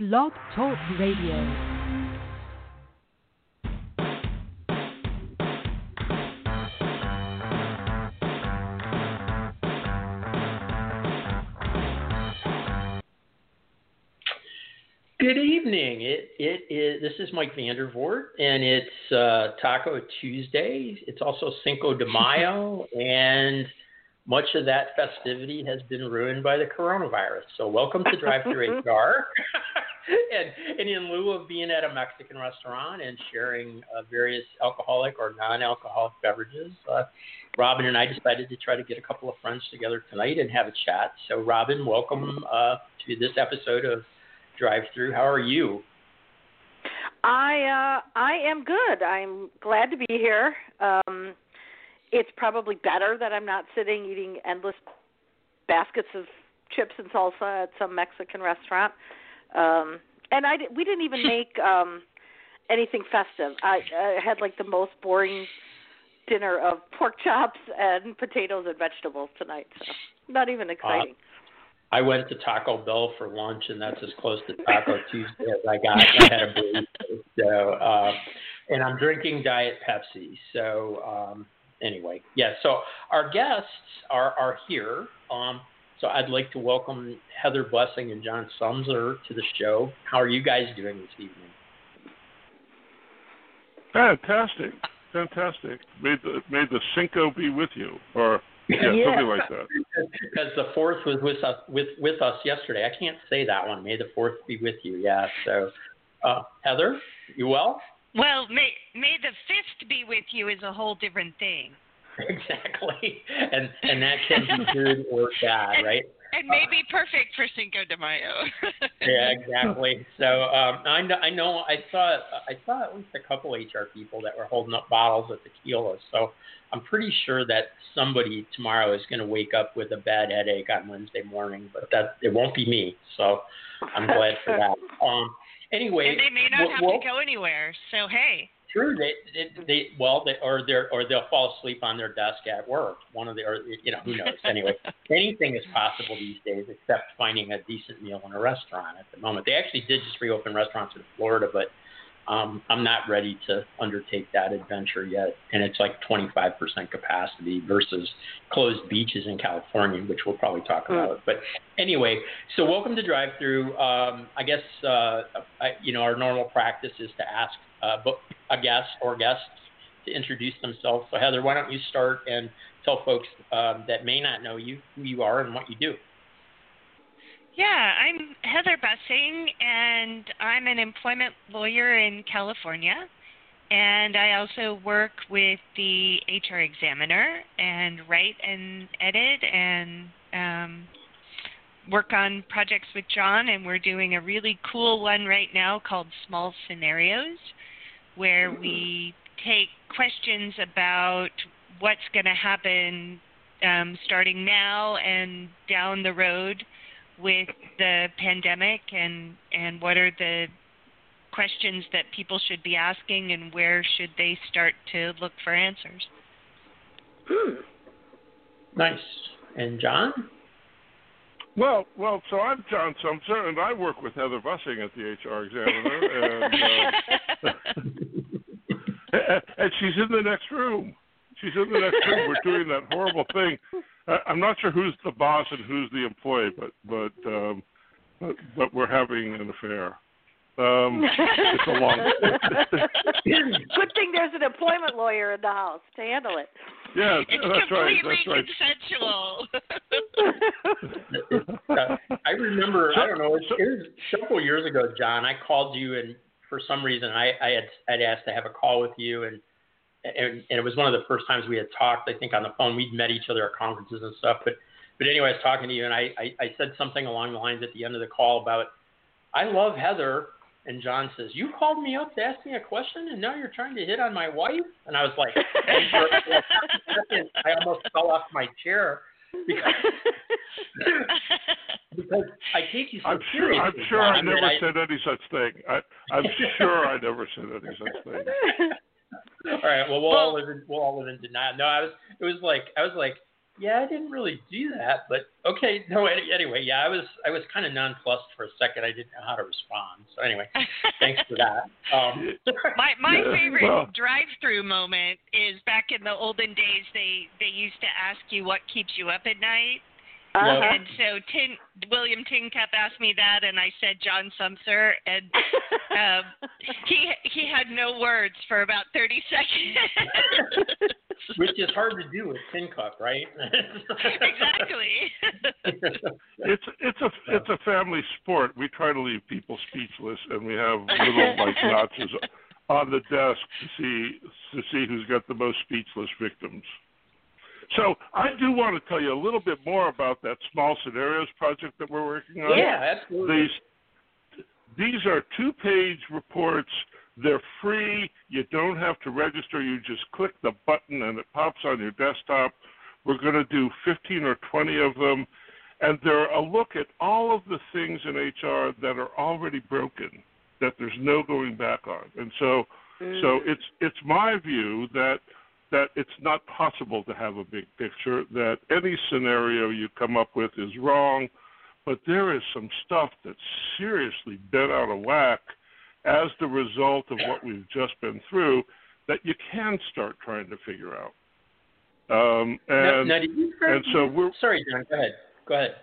Blog Talk Radio. Good evening. It it is. This is Mike VanDervort, and it's uh, Taco Tuesday. It's also Cinco de Mayo, and much of that festivity has been ruined by the coronavirus. So, welcome to Drive Through HR. and, and in lieu of being at a Mexican restaurant and sharing uh, various alcoholic or non-alcoholic beverages, uh, Robin and I decided to try to get a couple of friends together tonight and have a chat. So, Robin, welcome uh, to this episode of drive through. How are you? I uh, I am good. I'm glad to be here. Um, it's probably better that I'm not sitting eating endless baskets of chips and salsa at some Mexican restaurant. Um, and I we didn't even make um, anything festive. I, I had like the most boring dinner of pork chops and potatoes and vegetables tonight. So not even uh, exciting. Uh, I went to Taco Bell for lunch, and that's as close to Taco Tuesday as I got. I had a burrito, so uh, and I'm drinking Diet Pepsi. So um, anyway, yeah. So our guests are are here. Um, so I'd like to welcome Heather Bussing and John Sumser to the show. How are you guys doing this evening? Fantastic, fantastic. May the may the Cinco be with you, or yeah, yeah. something like that. Because the fourth was with us with with us yesterday. I can't say that one. May the fourth be with you. Yeah. So, uh, Heather, you well? Well, may may the fifth be with you is a whole different thing. Exactly, and and that can be good or bad, right? and maybe uh, perfect for Cinco de Mayo. yeah, exactly. So um, I know, I know I saw I saw at least a couple HR people that were holding up bottles of tequila. So I'm pretty sure that somebody tomorrow is going to wake up with a bad headache on Wednesday morning, but that it won't be me. So I'm glad for that. Um, anyway, and they may not we'll, have we'll, to go anywhere. So hey. True. They, they, they well, they, or they or they'll fall asleep on their desk at work. One of the, or you know, who knows? Anyway, anything is possible these days, except finding a decent meal in a restaurant at the moment. They actually did just reopen restaurants in Florida, but um, I'm not ready to undertake that adventure yet. And it's like 25% capacity versus closed beaches in California, which we'll probably talk mm. about. But anyway, so welcome to Drive Through. Um, I guess uh, I, you know our normal practice is to ask uh, a guest or guests to introduce themselves. So Heather, why don't you start and tell folks um, that may not know you who you are and what you do. Yeah, I'm Heather Bussing, and I'm an employment lawyer in California. And I also work with the HR Examiner and write and edit and um, work on projects with John. And we're doing a really cool one right now called Small Scenarios, where we take questions about what's going to happen um, starting now and down the road with the pandemic and and what are the questions that people should be asking and where should they start to look for answers. Hmm. Nice. And John? Well, well, so I'm John Sumser, and I work with Heather Bussing at the HR Examiner, and, uh, and she's in the next room. She's in the next room. We're doing that horrible thing I'm not sure who's the boss and who's the employee, but but um, but, but we're having an affair. Um, it's a long. Good thing there's an employment lawyer in the house to handle it. Yeah, it's that's right. That's right. consensual. I remember. I don't know. It was several years ago, John. I called you, and for some reason, I, I had I'd asked to have a call with you, and and, and it was one of the first times we had talked. I think on the phone, we'd met each other at conferences and stuff. But but anyway, I was talking to you, and I, I, I said something along the lines at the end of the call about I love Heather. And John says, You called me up to ask me a question, and now you're trying to hit on my wife? And I was like, I almost fell off my chair because, because I take you so I'm sure. I'm sure I John, never that said any such thing. I, I'm sure I never said any such thing. All right. Well, we'll all live in we'll all live in denial. No, I was. It was like I was like, yeah, I didn't really do that, but okay. No, anyway, yeah, I was I was kind of nonplussed for a second. I didn't know how to respond. So anyway, thanks for that. Um, My my favorite well- drive-through moment is back in the olden days. They they used to ask you what keeps you up at night, Uh-huh. and so Tin William Tincup asked me that, and I said John Sumser, and um, he he had no words for about thirty seconds. which is hard to do with Tincup, right? exactly. It's it's a it's a family sport. We try to leave people speechless, and we have little like notches on the desk to see to see who's got the most speechless victims. So I do want to tell you a little bit more about that small scenarios project that we're working on. yeah, absolutely. These these are two page reports. They're free. You don't have to register. You just click the button and it pops on your desktop. We're going to do 15 or 20 of them. And they're a look at all of the things in HR that are already broken, that there's no going back on. And so, so mm. it's it's my view that that it's not possible to have a big picture. That any scenario you come up with is wrong but there is some stuff that's seriously bent out of whack as the result of what we've just been through that you can start trying to figure out. Um, and now, you and so we're sorry, John. Go ahead. Go ahead.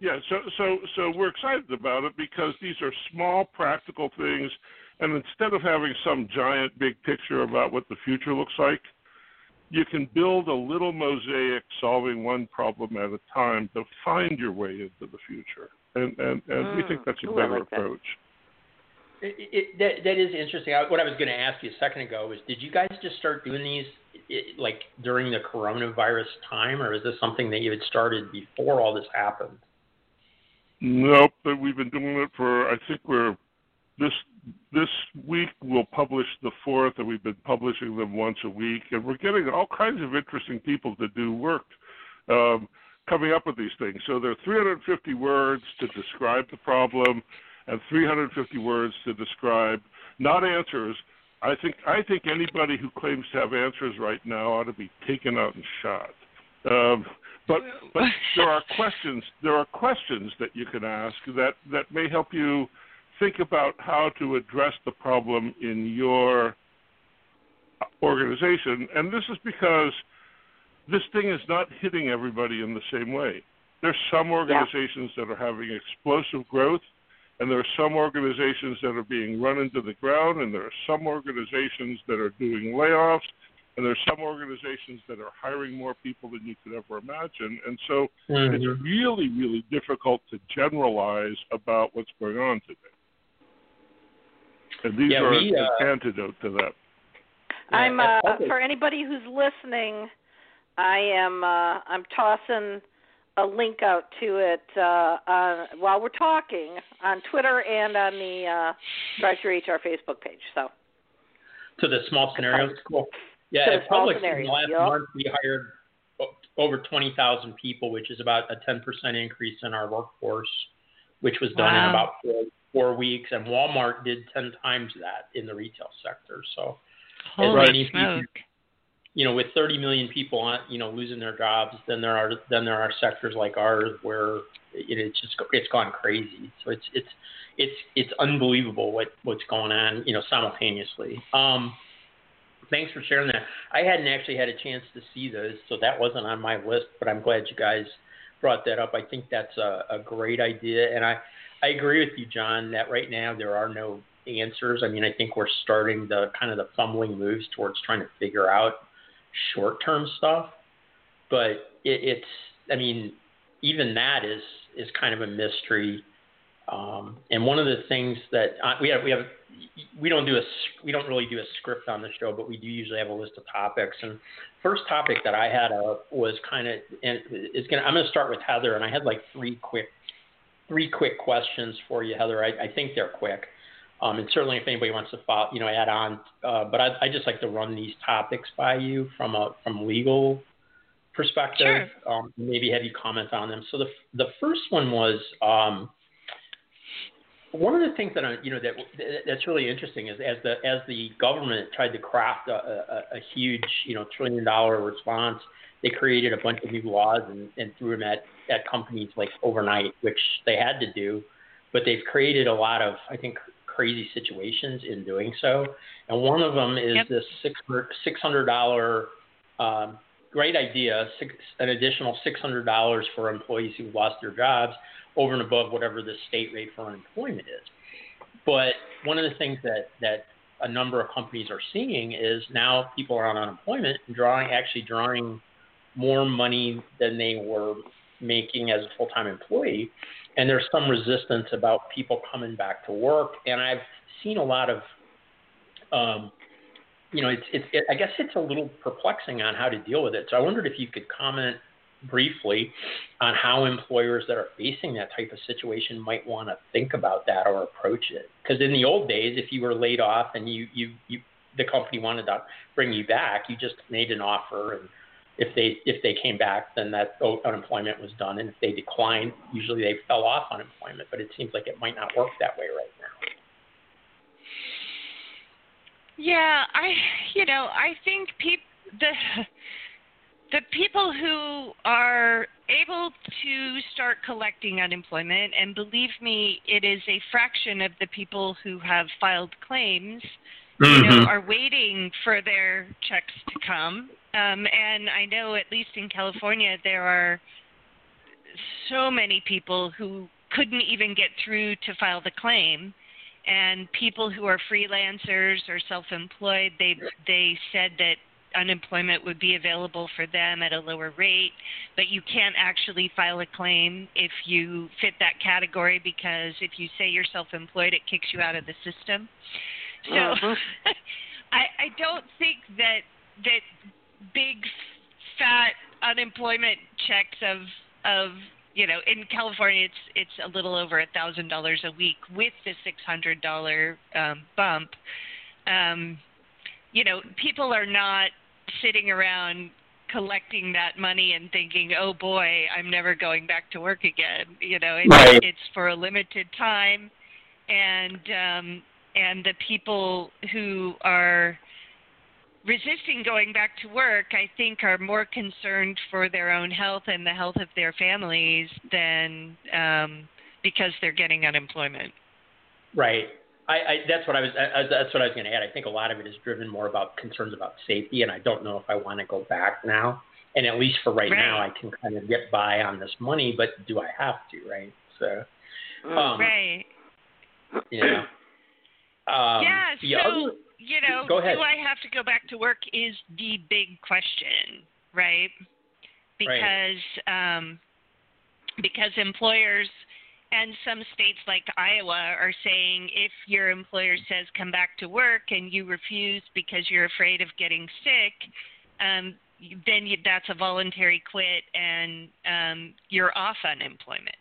yeah, so so so we're excited about it because these are small practical things, and instead of having some giant big picture about what the future looks like, you can build a little mosaic solving one problem at a time to find your way into the future. And and, and we think hmm. that's a Ooh, better like that. approach. It, it, that, that is interesting. I, what I was going to ask you a second ago was, did you guys just start doing these it, like during the coronavirus time, or is this something that you had started before all this happened? Nope, but we've been doing it for I think we're this this week we'll publish the fourth, and we've been publishing them once a week, and we're getting all kinds of interesting people to do work um, coming up with these things. So there are 350 words to describe the problem, and 350 words to describe not answers. I think I think anybody who claims to have answers right now ought to be taken out and shot. Um, but but there are questions there are questions that you can ask that that may help you think about how to address the problem in your organization and this is because this thing is not hitting everybody in the same way there's some organizations that are having explosive growth and there are some organizations that are being run into the ground and there are some organizations that are doing layoffs and there are some organizations that are hiring more people than you could ever imagine. And so it's mm-hmm. really, really difficult to generalize about what's going on today. And these Yeah, are we, an uh, antidote to that. I'm uh, for anybody who's listening. I am. Uh, I'm tossing a link out to it uh, on, while we're talking on Twitter and on the uh, Drive Through HR Facebook page. So To the small scenarios, cool. Yeah, To the at small Publix in scenarios, the last yep. month we hired over 20,000 people, which is about a 10% increase in our workforce, which was done in about four, four weeks. And Walmart did 10 times that in the retail sector. So, Holy many people- smoke! you know, with 30 million people on, you know, losing their jobs, then there are then there are sectors like ours where it, it's just it's gone crazy. So it's it's it's it's unbelievable what what's going on, you know, simultaneously. Um, thanks for sharing that. I hadn't actually had a chance to see those, so that wasn't on my list. But I'm glad you guys brought that up. I think that's a, a great idea, and I I agree with you, John, that right now there are no answers. I mean, I think we're starting the kind of the fumbling moves towards trying to figure out short-term stuff, but it, it's I mean, even that is is kind of a mystery. Um, and one of the things that uh, we have we have we don't do a, we don't really do a script on the show, but we do usually have a list of topics. And first topic that I had uh, was kind of and is gonna I'm gonna start with Heather, and I had like three quick three quick questions for you, Heather. I, I think they're quick. Um, and certainly, if anybody wants to follow, you know, add on, uh, but I, I just like to run these topics by you from a from legal perspective. Sure. Um, maybe have you comment on them. So the the first one was um, one of the things that I, you know that that's really interesting is as the as the government tried to craft a, a, a huge you know trillion dollar response, they created a bunch of new laws and, and threw them at at companies like overnight, which they had to do, but they've created a lot of I think crazy situations in doing so. And one of them is Yep. this six hundred dollar um, great idea, six, an additional six hundred dollars for employees who lost their jobs over and above whatever the state rate for unemployment is. But one of the things that that a number of companies are seeing is now people are on unemployment and drawing actually drawing more money than they were making as a full time employee. And there's some resistance about people coming back to work. And I've seen a lot of um, you know, it's, it's it, I guess it's a little perplexing on how to deal with it. So I wondered if you could comment briefly on how employers that are facing that type of situation might want to think about that or approach it. Because in the old days, if you were laid off and you, you, you the company wanted to bring you back, you just made an offer, and if they if they came back, then that unemployment was done, and if they declined, usually they fell off unemployment. But it seems like it might not work that way right now. Yeah, I you know, I think peop the the people who are able to start collecting unemployment and believe me, it is a fraction of the people who have filed claims you know, mm-hmm. are waiting for their checks to come. Um, and I know, at least in California, there are so many people who couldn't even get through to file the claim. And people who are freelancers or self-employed, they they said that unemployment would be available for them at a lower rate, but you can't actually file a claim if you fit that category because if you say you're self-employed, it kicks you out of the system. So Mhm. I I don't think that that big fat unemployment checks of of you know in California it's it's a little over a thousand dollars a week with the six hundred dollar um, bump. Um, you know people are not sitting around collecting that money and thinking, "Oh boy, I'm never going back to work again." You know, it's, Right. it's for a limited time, and um, and the people who are resisting going back to work, I think, are more concerned for their own health and the health of their families than um, because they're getting unemployment. Right. I, I that's what I was. I, I- that's what I was going to add. I think a lot of it is driven more about concerns about safety, and I don't know if I want to go back now. And at least for right, Right. now, I can kind of get by on this money, but do I have to? Right. So, um, right. you know. Um, yeah. So other- you know, do I have to go back to work? Is the big question, right? Because um, because employers and some states like Iowa are saying if your employer says come back to work and you refuse because you're afraid of getting sick, um, then you, that's a voluntary quit and um, you're off unemployment.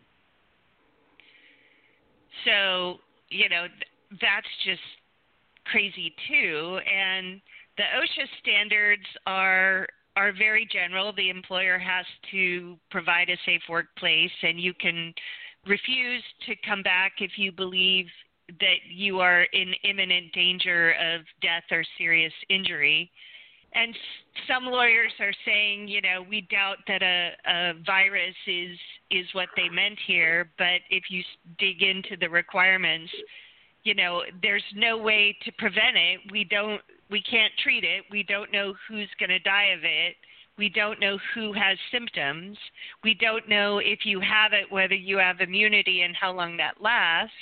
So you know th- that's just crazy too. And the OSHA standards are are very general. The employer has to provide a safe workplace, and you can refuse to come back if you believe that you are in imminent danger of death or serious injury. And some lawyers are saying, you know, we doubt that a, a virus is is what they meant here, but if you dig into the requirements, you know, there's no way to prevent it. We don't we can't treat it. We don't know who's going to die of it. We don't know who has symptoms. We don't know if you have it, whether you have immunity and how long that lasts.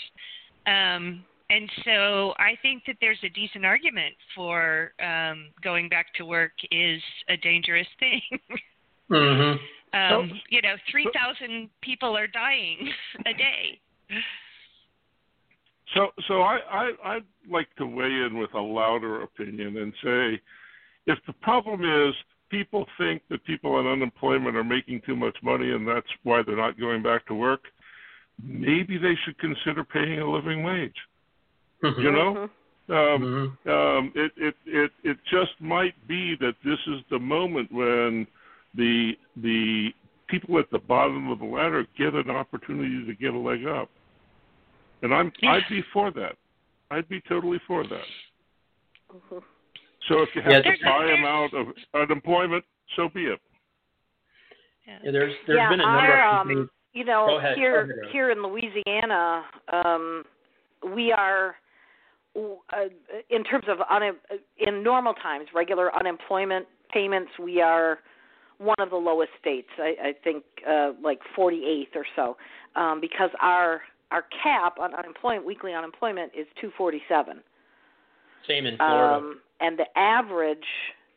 Um, and so I think that there's a decent argument for um, going back to work is a dangerous thing. Mhm. um, you know, 3,000 people are dying a day. So, so I, I, I'd like to weigh in with a louder opinion and say, if the problem is people think that people on unemployment are making too much money and that's why they're not going back to work, maybe they should consider paying a living wage. Mm-hmm. You know, um, Mhm. um, it, it it it just might be that this is the moment when the the people at the bottom of the ladder get an opportunity to get a leg up, and I'm I'd be for that. I'd be totally for that. Mhm. So if you have Yeah, to there's- buy them out of unemployment, so be it. Yeah, there's there's yeah, been a number our, of um, you know, ahead, here here in Louisiana, um, we are uh, in terms of un- in normal times, regular unemployment payments, we are one of the lowest states. I, I think uh, like 48th or so, um, because our our cap on unemployment, weekly unemployment, is 247. Same in Florida. Um, and the average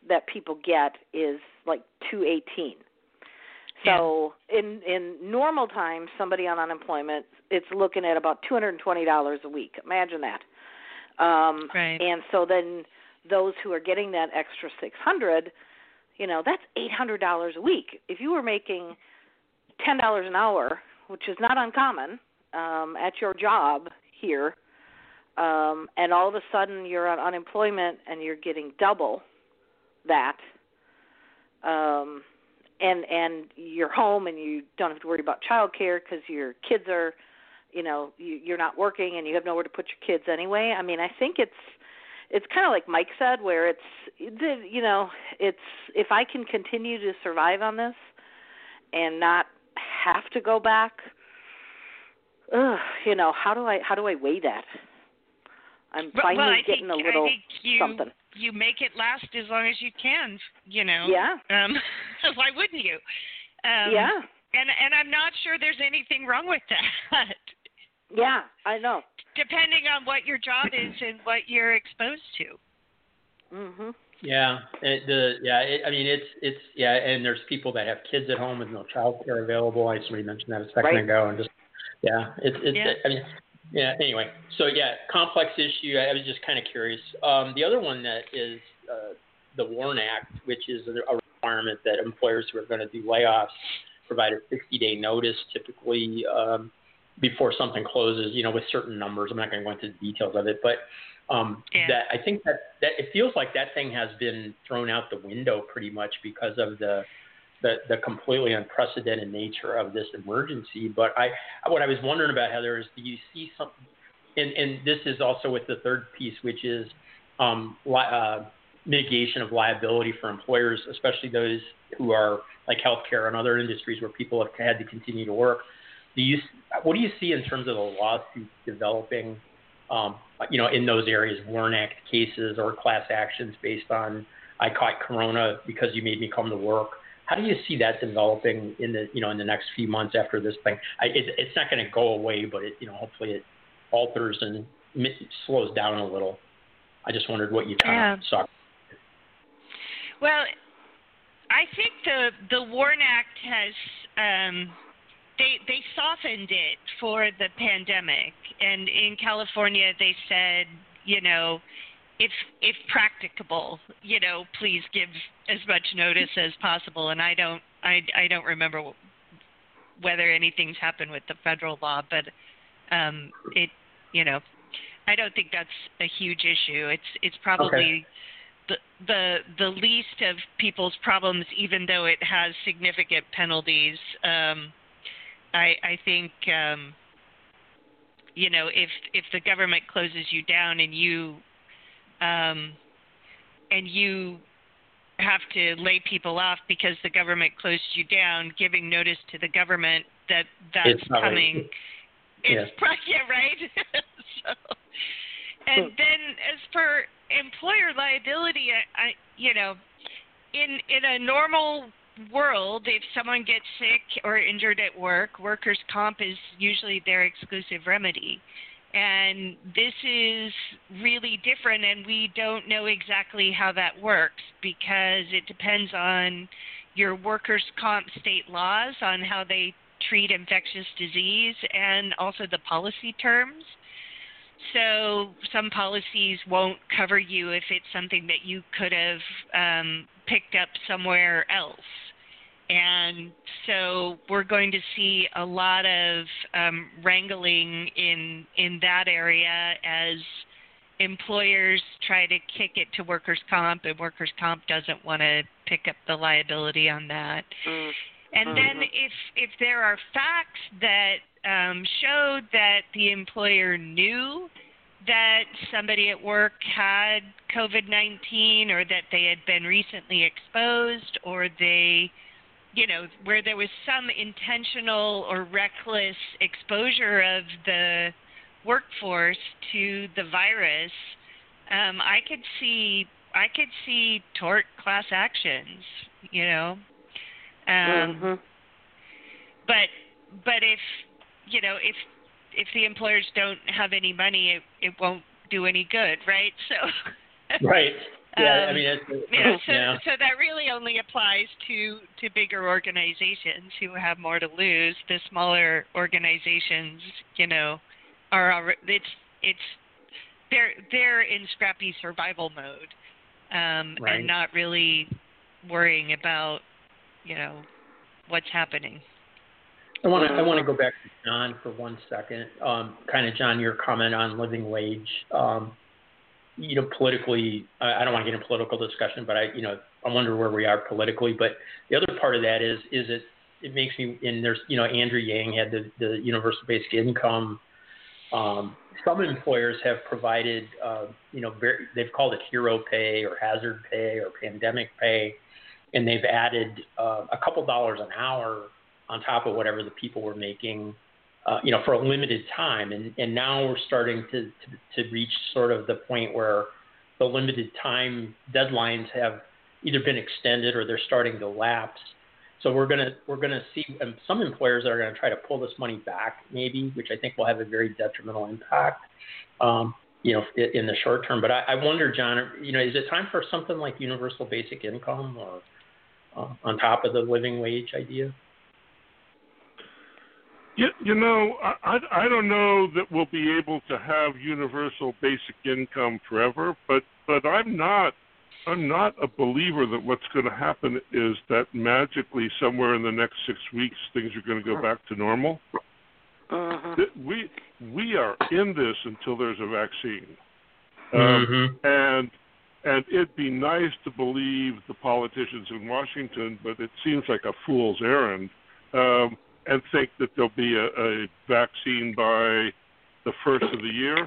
that people get is like 218. So in in normal times, somebody on unemployment, it's looking at about $220 a week. Imagine that. Um, Right. And so then those who are getting that extra 600, you know, that's $800 a week. If you were making $10 an hour, which is not uncommon um, at your job here, um, and all of a sudden you're on unemployment and you're getting double that, um, and and you're home and you don't have to worry about child care because your kids are, you know, you, you're not working and you have nowhere to put your kids anyway. I mean, I think it's it's kind of like Mike said, where it's you know it's if I can continue to survive on this and not have to go back. Ugh, you know how do I how do I weigh that? I'm finally well, I getting think, a little I think you, something. You make it last as long as you can. You know. Yeah. Um, why wouldn't you? Um, yeah, And and I'm not sure there's anything wrong with that. yeah, I know. Depending on what your job is and what you're exposed to. Mhm. Yeah, it, the yeah, it, I mean it's it's yeah, and there's people that have kids at home with no child care available. I somebody mentioned that a second Right. ago, and just yeah, it's it's Yeah. I mean yeah. Anyway, so yeah, complex issue. I was just kind of curious. Um, the other one that is uh, the WARN Act, which is a a requirement that employers who are going to do layoffs provide a 60-day notice, typically um, before something closes. You know, with certain numbers. I'm not going to go into the details of it, but um, Yeah. that I think that that it feels like that thing has been thrown out the window pretty much because of the the, the completely unprecedented nature of this emergency. But I what I was wondering about Heather is do you see something? And and this is also with the third piece, which is um, li- uh, mitigation of liability for employers, especially those who are like healthcare and other industries where people have had to continue to work. Do you what do you see in terms of the lawsuits developing? um, you know, in those areas, WARN Act cases or class actions based on I caught corona because you made me come to work. How do you see that developing in the you know in the next few months after this thing? I, it, it's not going to go away, but it you know hopefully it alters and slows down a little. I just wondered what you kind Yeah. of saw. Well, I think the the WARN Act has um, they they softened it for the pandemic, and in California they said, you know, if if practicable, you know, please give as much notice as possible. And I don't I I don't remember whether anything's happened with the federal law, but um, it you know, I don't think that's a huge issue. It's it's probably the the the least of people's problems, even though it has significant penalties. Um, I I think um, you know if if the government closes you down and you um, and you have to lay people off because the government closed you down, giving notice to the government that that's It's not right. coming. It's Yeah. pro- yeah, right. so, and then as for employer liability, I, I you know, in in a normal world, if someone gets sick or injured at work, workers' comp is usually their exclusive remedy. And this is really different, and we don't know exactly how that works because it depends on your workers' comp state laws on how they treat infectious disease and also the policy terms. So some policies won't cover you if it's something that you could have um, picked up somewhere else. And so we're going to see a lot of um, wrangling in in that area as employers try to kick it to workers comp and workers comp doesn't want to pick up the liability on that Mm. and then if if there are facts that um, showed that the employer knew that somebody at work had COVID 19 or that they had been recently exposed or they, you know, where there was some intentional or reckless exposure of the workforce to the virus, um, I could see I could see tort class actions, you know. Um, Mhm. but but if you know if if the employers don't have any money it it won't do any good right so Right. Yeah. I Um, mean, it's, you know, so yeah. so that really only applies to to bigger organizations who have more to lose the smaller organizations you know are it's it's they're they're in scrappy survival mode um Right. and not really worrying about you know what's happening I want to I want to go back to John for one second. Um, kind of John, your comment on living wage. Um, you know, politically, I, don't want to get into political discussion, but I, you know, I wonder where we are politically. But the other part of that is, is it it makes me and there's you know Andrew Yang had the the universal basic income. Um, some employers have provided, uh, you know, very, they've called it hero pay or hazard pay or pandemic pay, and they've added uh, a couple dollars an hour on top of whatever the people were making, uh, you know, for a limited time. And, and now we're starting to, to, to reach sort of the point where the limited time deadlines have either been extended or they're starting to lapse. So we're gonna we're gonna see um, some employers that are gonna try to pull this money back, maybe, which I think will have a very detrimental impact, um, you know, in, the short term. But I, I wonder, John, you know, is it time for something like universal basic income or uh, on top of the living wage idea? You, you know, I, I I don't know that we'll be able to have universal basic income forever, but but I'm not I'm not a believer that what's going to happen is that magically somewhere in the next six weeks things are going to go back to normal. That We we are in this until there's a vaccine, um, Mm-hmm. and and it'd be nice to believe the politicians in Washington, but it seems like a fool's errand. Um, and think that there'll be a, a vaccine by the first of the year.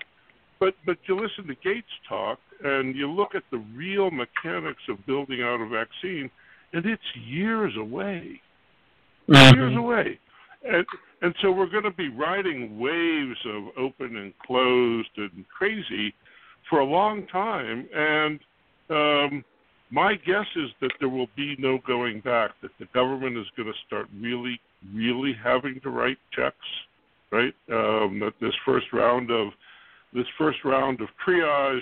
But but you listen to Gates talk and you look at the real mechanics of building out a vaccine, and it's years away, years away. And and so we're going to be riding waves of open and closed and crazy for a long time. And um, my guess is that there will be no going back. That the government is going to start really, really having to write checks, right? Um, that this first round of this first round of triage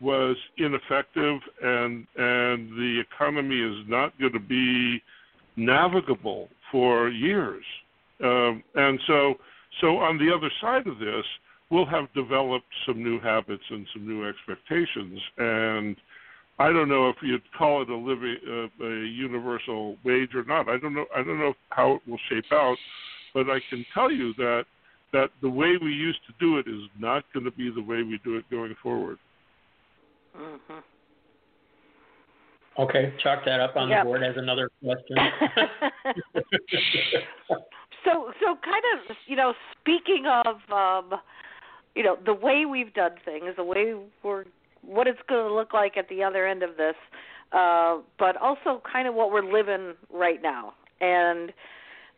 was ineffective, and and the economy is not going to be navigable for years. Um, and so, so on the other side of this, we'll have developed some new habits and some new expectations. And I don't know if you'd call it a living, uh, a universal wage or not. I don't know. I don't know how it will shape out, but I can tell you that that the way we used to do it is not going to be the way we do it going forward. Mhm. Okay, chalk that up on Yep. the board as another question. so so kind of you know speaking of um you know the way we've done things the way we're what it's going to look like at the other end of this uh but also kind of what we're living right now. And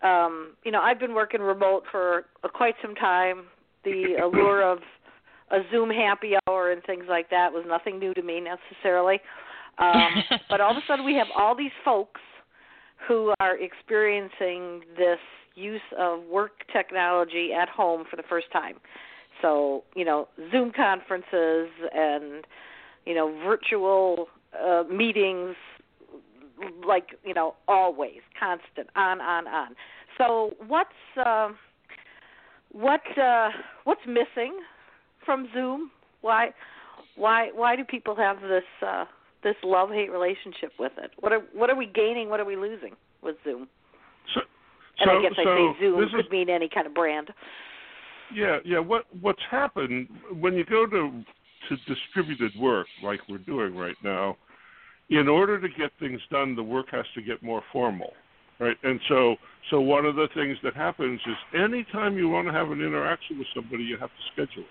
um you know I've been working remote for uh, quite some time. The allure of a Zoom happy hour and things like that was nothing new to me necessarily. Um but all of a sudden we have all these folks who are experiencing this use of work technology at home for the first time. So, you know, Zoom conferences and, you know, virtual uh, meetings, like, you know, always, constant, on, on, on. So, what's uh, what uh, what's missing from Zoom? Why why why do people have this uh, this love hate relationship with it? What are what are we gaining? What are we losing? with Zoom. So, And so, I guess I so say Zoom could is, mean any kind of brand. Yeah, yeah. What what's happened when you go to to distributed work like we're doing right now? In order to get things done, the work has to get more formal, right? And so so one of the things that happens is anytime you want to have an interaction with somebody, you have to schedule it.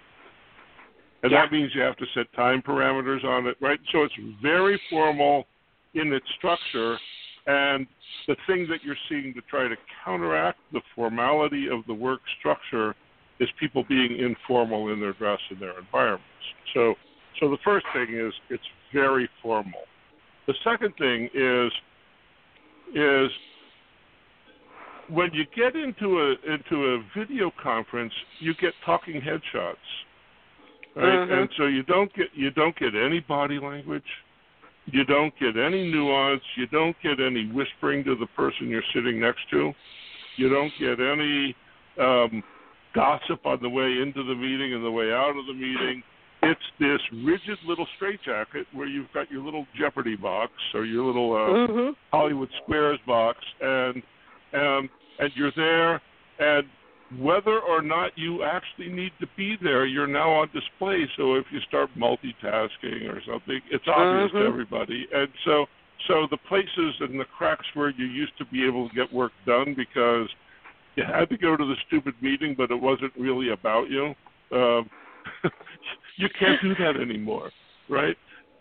And Yeah. that means you have to set time parameters on it, right? So it's very formal in its structure and the thing that you're seeing to try to counteract the formality of the work structure is people being informal in their dress and their environments. So, so the first thing is it's very formal. The second thing is is when you get into a into a video conference, you get talking headshots, right? Mhm. And so you don't get you don't get any body language. You don't get any nuance. You don't get any whispering to the person you're sitting next to. You don't get any um, gossip on the way into the meeting and the way out of the meeting. It's this rigid little straitjacket where you've got your little Jeopardy box or your little uh, Mhm. Hollywood Squares box, and and and you're there, and whether or not you actually need to be there, you're now on display. So if you start multitasking or something, it's obvious to Mhm. everybody. And so so the places and the cracks where you used to be able to get work done because you had to go to the stupid meeting, but it wasn't really about you. Um, you can't do that anymore, right?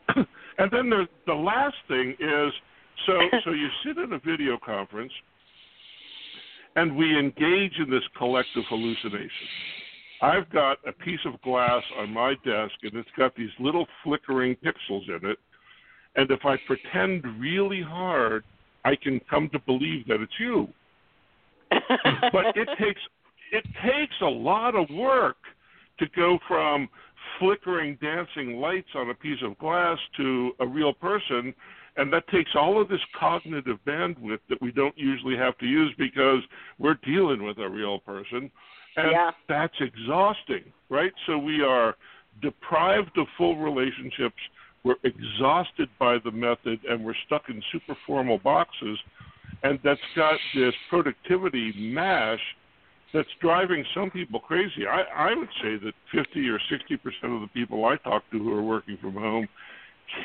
and then the the last thing is so so you sit in a video conference and we engage in this collective hallucination. I've got a piece of glass on my desk and it's got these little flickering pixels in it. And if I pretend really hard, I can come to believe that it's you. But it takes it takes a lot of work to go from flickering dancing lights on a piece of glass to a real person and that takes all of this cognitive bandwidth that we don't usually have to use because we're dealing with a real person and Yeah. that's exhausting right so we are deprived of full relationships we're exhausted by the method and we're stuck in super formal boxes and that's got this productivity mash that's driving some people crazy. I, I would say that 50 or 60 percent of the people I talk to who are working from home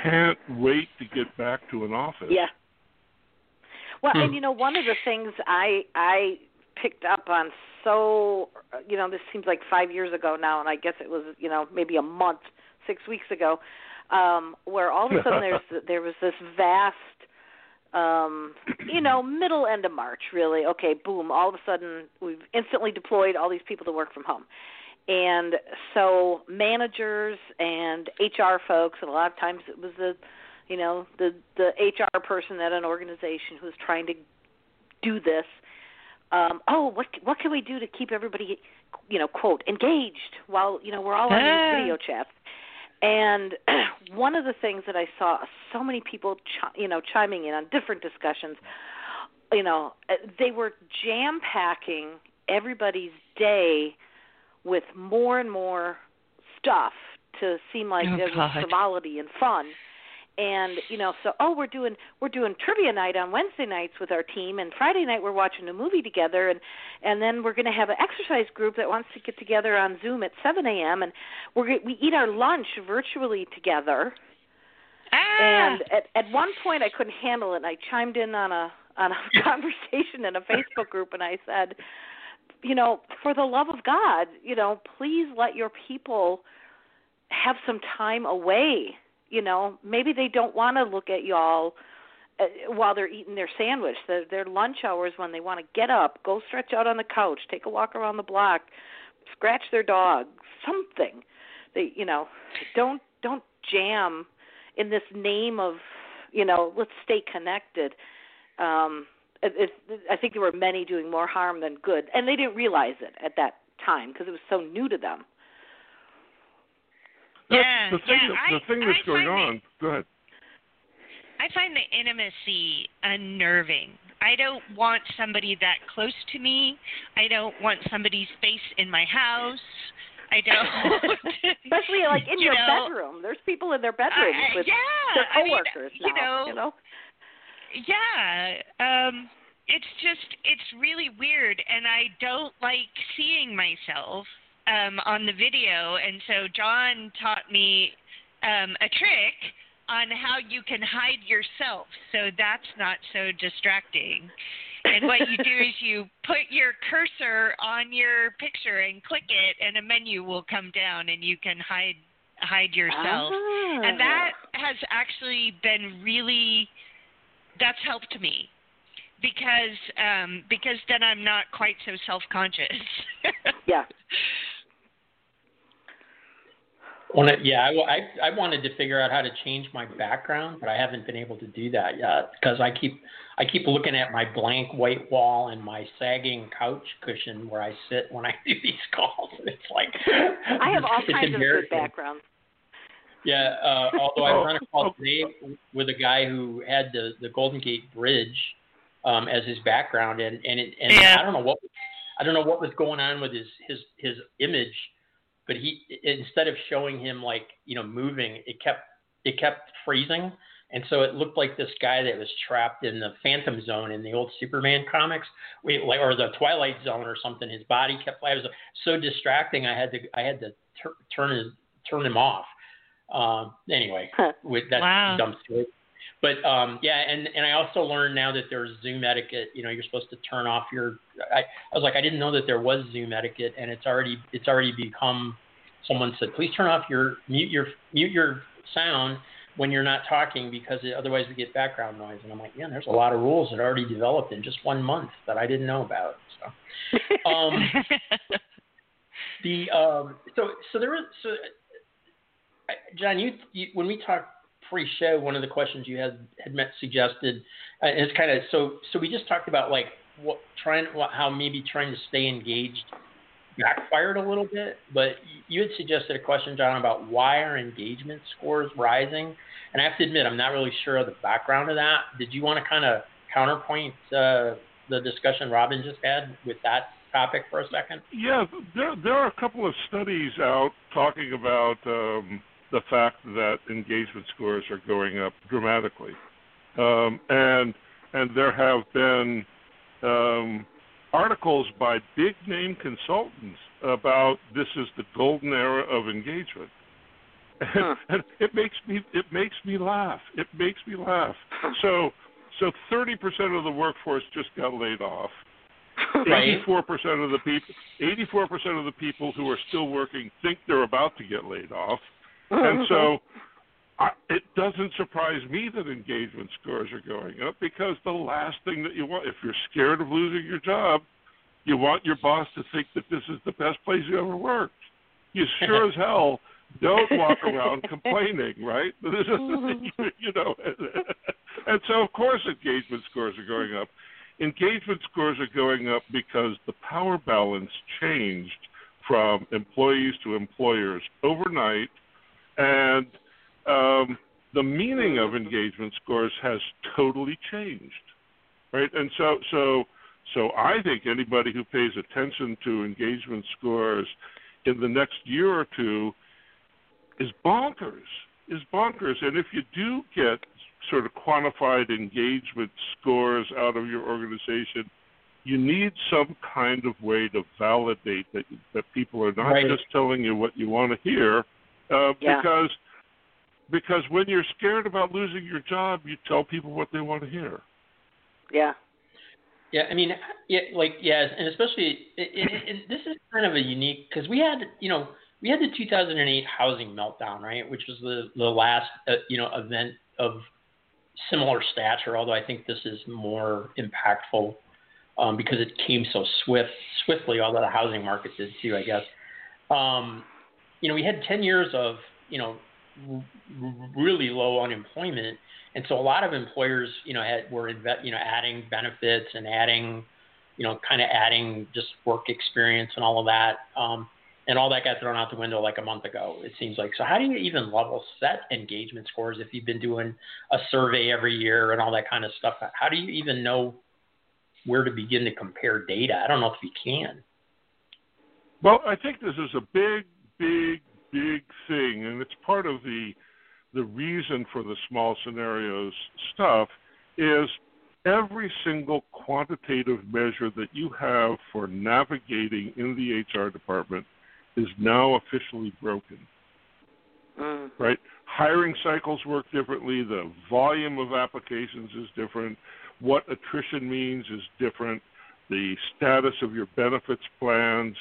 can't wait to get back to an office. Yeah. Well, Hmm. and you know, one of the things I I picked up on so you know, this seems like 5 years ago now and I guess it was, you know, maybe a month, 6 weeks ago, um where all of a sudden there's there was this vast um you know, middle end of March really. Okay, boom, all of a sudden we've instantly deployed all these people to work from home. And so managers and HR folks and a lot of times it was the you know the the HR person at an organization who's trying to do this. Um, oh, what what can we do to keep everybody, you know, quote engaged while you know we're all on these video chats? And one of the things that I saw so many people, chi- you know, chiming in on different discussions, you know, uh, they were jam packing everybody's day with more and more stuff to seem like Oh, there was frivolity and fun and you know so oh we're doing we're doing trivia night on wednesday nights with our team and friday night we're watching a movie together and and then we're going to have an exercise group that wants to get together on zoom at seven am and we're we eat our lunch virtually together Ah, and at at one point I couldn't handle it. and I chimed in on a on a conversation in a Facebook group, and I said, you know, for the love of God, you know, please let your people have some time away. You know, maybe they don't want to look at y'all uh, while they're eating their sandwich. Their, their lunch hours when they want to get up, go stretch out on the couch, take a walk around the block, scratch their dog, something. They, you know, don't don't jam in this name of you know let's stay connected um i think there were many doing more harm than good and they didn't realize it at that time because it was so new to them Yeah, the thing. yeah, that, I- the thing that's I going find on. Go ahead. I find the intimacy unnerving. I don't want somebody that close to me. I don't want somebody's face in my house. I don't. especially like in you your know, bedroom there's people in their bedrooms I- with yeah, their I mean, coworkers you now know, you know Yeah. Um it's just it's really weird and I don't like seeing myself um on the video and so John taught me um a trick on how you can hide yourself so that's not so distracting. And what you do is you put your cursor on your picture and click it and a menu will come down and you can hide hide yourself. Ah. And that has actually been really that's helped me because um because then I'm not quite so self-conscious. Yeah. Well, yeah, I, I, I wanted to figure out how to change my background, but I haven't been able to do that yet because I keep I keep looking at my blank white wall and my sagging couch cushion where I sit when I do these calls. And it's like I have all kinds of good backgrounds. Yeah, uh, although I run a call today with a guy who had the the Golden Gate Bridge um, as his background, and and it, and Yeah. I don't know what I don't know what was going on with his his his image, but he instead of showing him like you know moving, it kept it kept freezing, and so it looked like this guy that was trapped in the Phantom Zone in the old Superman comics, wait, like or the Twilight Zone or something. His body kept it was so distracting. I had to I had to tur- turn his turn him off. Um, anyway, with that Wow. dumb story. But um, yeah, and and I also learned now that there's Zoom etiquette. You know, you're supposed to turn off your. I, I was like, I didn't know that there was Zoom etiquette, and it's already it's already become. Someone said, please turn off your mute your mute your sound when you're not talking because it, otherwise we get background noise. And I'm like, yeah, there's a lot of rules that already developed in just one month that I didn't know about. So. Um, the um, so so there was so John, you, you when we talked pre-show, one of the questions you had had met suggested, uh, and it's kind of so so we just talked about like what trying what, how maybe trying to stay engaged backfired a little bit, but you had suggested a question, John, about why are engagement scores rising, and I have to admit I'm not really sure of the background of that. Did you want to kind of counterpoint uh, the discussion Robin just had with that topic for a second? Yeah, there there are a couple of studies out talking about um, the fact that engagement scores are going up dramatically, um, and and there have been um, articles by big name consultants about this is the golden era of engagement. Huh. And it makes me it makes me laugh. It makes me laugh. So so thirty percent of the workforce just got laid off. Right. Eighty-four percent of the people, eighty-four percent of the people who are still working think they're about to get laid off, and so I, it doesn't surprise me that engagement scores are going up because the last thing that you want, if you're scared of losing your job, you want your boss to think that this is the best place you ever worked. You sure as hell don't walk around complaining, right? Mm-hmm. you know, and so of course engagement scores are going up. Engagement scores are going up because the power balance changed from employees to employers overnight, and um, the meaning of engagement scores has totally changed, right? And so, so, so I think anybody who pays attention to engagement scores in the next year or two is bonkers. Is bonkers. And if you do get sort of quantified engagement scores out of your organization, you need some kind of way to validate that that people are not Right. just telling you what you want to hear, uh, Yeah. because because when you're scared about losing your job, you tell people what they want to hear. yeah. Yeah, I mean, yeah, like yes, and especially it, it, it, this is kind of a unique because we had, you know, we had the 2008 housing meltdown, right, which was the the last, uh, you know, event of similar stature. Although I think this is more impactful um, because it came so swift, swiftly. Although the housing market did too, I guess. Um, you know, we had 10 years of, you know, really low unemployment, and so a lot of employers, you know, had were inve- you know adding benefits and adding, you know, kind of adding just work experience and all of that. Um, and all that got thrown out the window like a month ago. It seems like. So how do you even level set engagement scores if you've been doing a survey every year and all that kind of stuff? How do you even know where to begin to compare data? I don't know if you can. Well, I think this is a big, big, big thing, and it's part of the the reason for the small scenarios stuff is every single quantitative measure that you have for navigating in the HR department is now officially broken. Mm. Right? Hiring cycles work differently. The volume of applications is different. What attrition means is different. The status of your benefits plans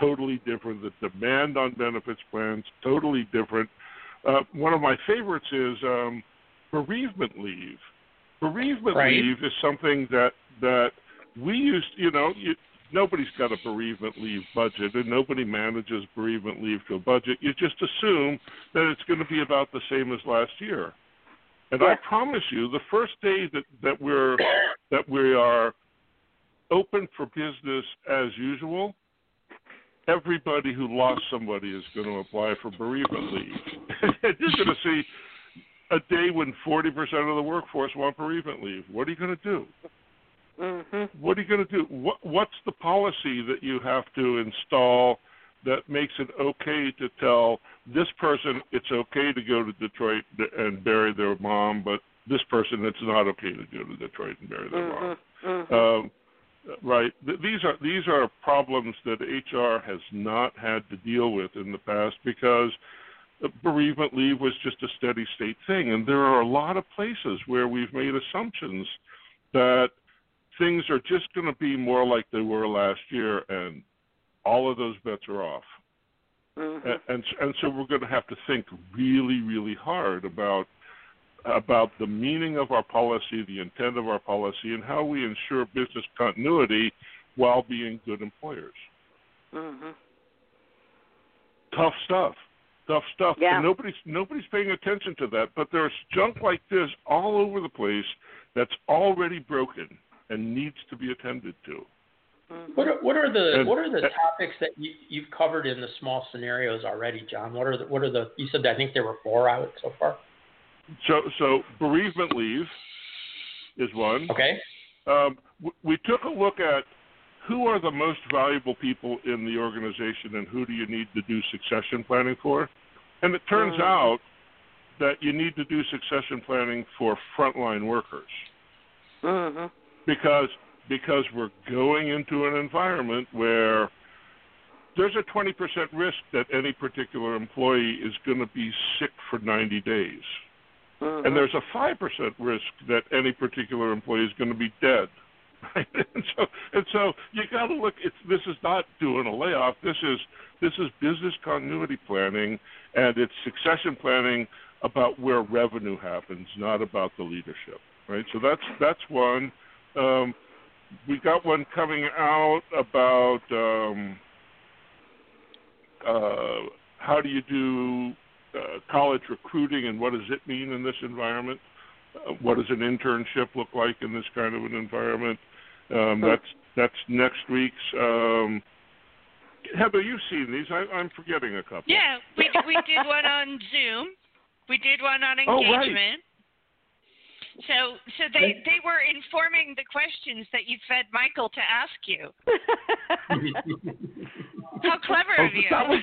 totally different. The demand on benefits plans totally different. Uh, one of my favorites is um, bereavement leave. Bereavement Right. leave is something that that we used. You know, you, nobody's got a bereavement leave budget, and nobody manages bereavement leave to a budget. You just assume that it's going to be about the same as last year. And I promise you, the first day that that we're that we are open for business as usual, everybody who lost somebody is going to apply for bereavement leave. you're going to see a day when 40% of the workforce want bereavement leave. What are you going to do? Mhm. What are you going to do? What, what's the policy that you have to install that makes it okay to tell this person it's okay to go to Detroit and bury their mom, but this person it's not okay to go to Detroit and bury their mom? Mhm. Mhm. Um, right. These are these are problems that HR has not had to deal with in the past because bereavement leave was just a steady state thing, and there are a lot of places where we've made assumptions that things are just going to be more like they were last year, and all of those bets are off. Mhm. And, and and so we're going to have to think really, really hard about about the meaning of our policy, the intent of our policy, and how we ensure business continuity while being good employers. Mm-hmm. Tough stuff. Tough stuff. Yeah. And nobody's nobody's paying attention to that. But there's junk like this all over the place that's already broken and needs to be attended to. Mhm. What are, what are the And- what are the topics that you, you've covered in the small scenarios already, John? What are the what are the you said I think there were four out so far. So so bereavement leave is one. Okay. Um, w- we took a look at who are the most valuable people in the organization and who do you need to do succession planning for. And it turns Mhm. out that you need to do succession planning for frontline workers Mhm. because because we're going into an environment where there's a 20% risk that any particular employee is going to be sick for 90 days. Mhm. and there's a five percent risk that any particular employee is going to be dead. And so, and so you got to look. It's this is not doing a layoff. This is this is business continuity planning, and it's succession planning about where revenue happens, not about the leadership. Right? So that's that's one. Um, we got one coming out about um, uh, how do you do uh, college recruiting and what does it mean in this environment? Uh, what does an internship look like in this kind of an environment? Um, that's that's next week's. Um, Heather, you've seen these. I, I'm forgetting a couple. Yeah, we we did one on Zoom. We did one on engagement. Oh, right. engagement. So so they they were informing the questions that you fed Michael to ask you. How clever Oh, of you. that was-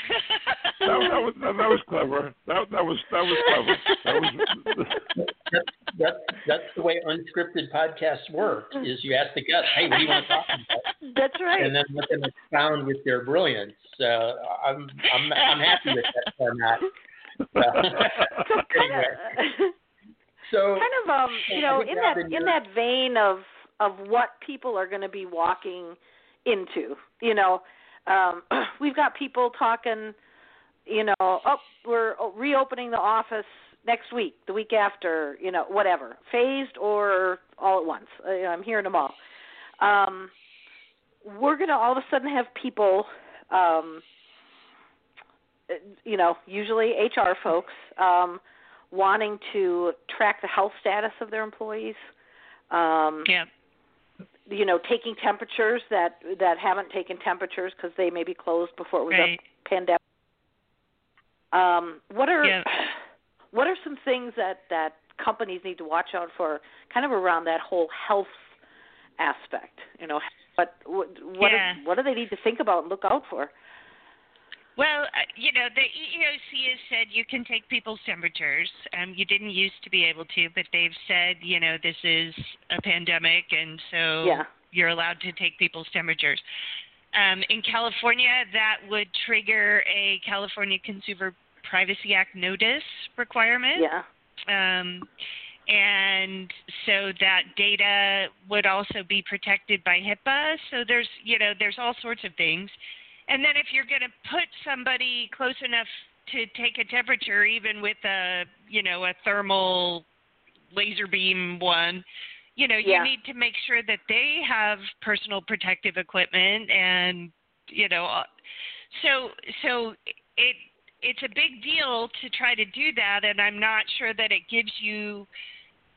That, that was that, was clever. That that was that was clever. That was. That's that's that's the way unscripted podcasts work. Is you ask the guest, hey, what do you want to talk about? That's right. and then let them expound with their brilliance. Uh, I'm I'm I'm happy with that format. so kind anyway, of, so kind of um, you know, in that in you're- that vein of of what people are going to be walking into. You know, um, we've got people talking. You know, oh, we're reopening the office next week, the week after. You know, whatever, phased or all at once. Uh, I'm hearing them all. Um, we're going to all of a sudden have people. Um, uh, you know, usually HR folks um, wanting to track the health status of their employees. Um, yeah. you know, taking temperatures that that haven't taken temperatures because they may be closed before it was Right. a pandemic. Um, what are Yeah. what are some things that that companies need to watch out for, kind of around that whole health aspect? You know, what what what, Yeah. do, what do they need to think about and look out for? Well, uh, you know, the EEOC has said you can take people's temperatures. Um, you didn't used to be able to, but they've said, you know, this is a pandemic, and so Yeah. you're allowed to take people's temperatures. Um, in California, that would trigger a California Consumer Privacy Act notice requirement. Yeah. Um, and so that data would also be protected by HIPAA. So there's, you know, there's all sorts of things. And then if you're going to put somebody close enough to take a temperature, even with a, you know, a thermal laser beam one, you know, Yeah. you need to make sure that they have personal protective equipment and, you know, uh, so so it it's a big deal to try to do that and I'm not sure that it gives you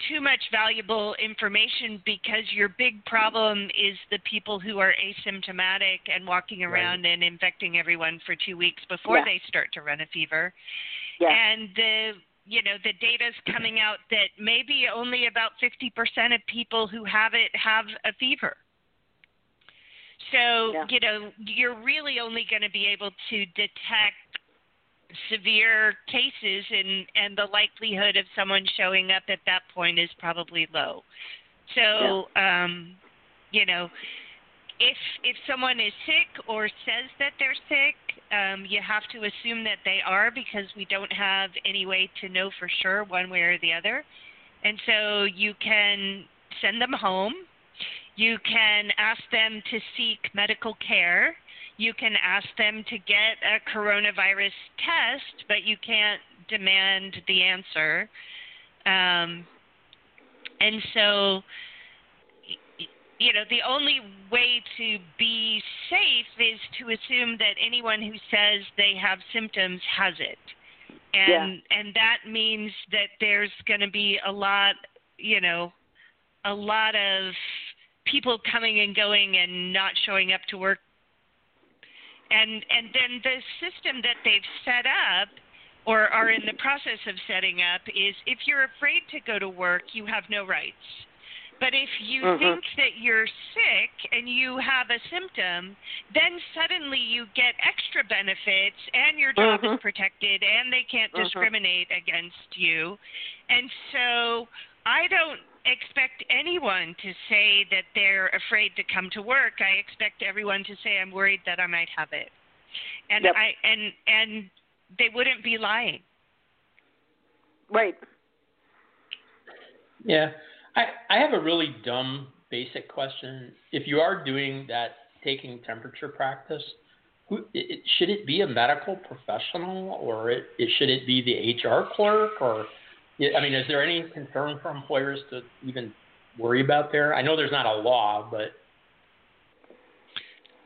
too much valuable information because your big problem is the people who are asymptomatic and walking around and infecting everyone for 2 weeks before Yeah. they start to run a fever Yeah. and the you know the data's coming out that maybe only about 50% of people who have it have a fever. So Yeah. you know you're really only going to be able to detect severe cases and and the likelihood of someone showing up at that point is probably low. So um you know if if someone is sick or says that they're sick um you have to assume that they are because we don't have any way to know for sure one way or the other. And so you can send them home. You can ask them to seek medical care. You can ask them to get a coronavirus test, but you can't demand the answer. Um, and so, you know, the only way to be safe is to assume that anyone who says they have symptoms has it. And and that means that there's going to be a lot, you know, a lot of people coming and going and not showing up to work. And and then the system that they've set up or are in the process of setting up is if you're afraid to go to work you have no rights but if you Mhm. think that you're sick and you have a symptom then suddenly you get extra benefits and your job is protected and they can't Mhm. discriminate against you and so i don't expect anyone to say that they're afraid to come to work. I expect everyone to say I'm worried that I might have it. And Yep. I and and they wouldn't be lying. Right. Yeah. I, I have a really dumb basic question. If you are doing that taking temperature practice, who, it, should it be a medical professional or it, it should it be the HR clerk or I mean, is there any concern for employers to even worry about there? I know there's not a law, but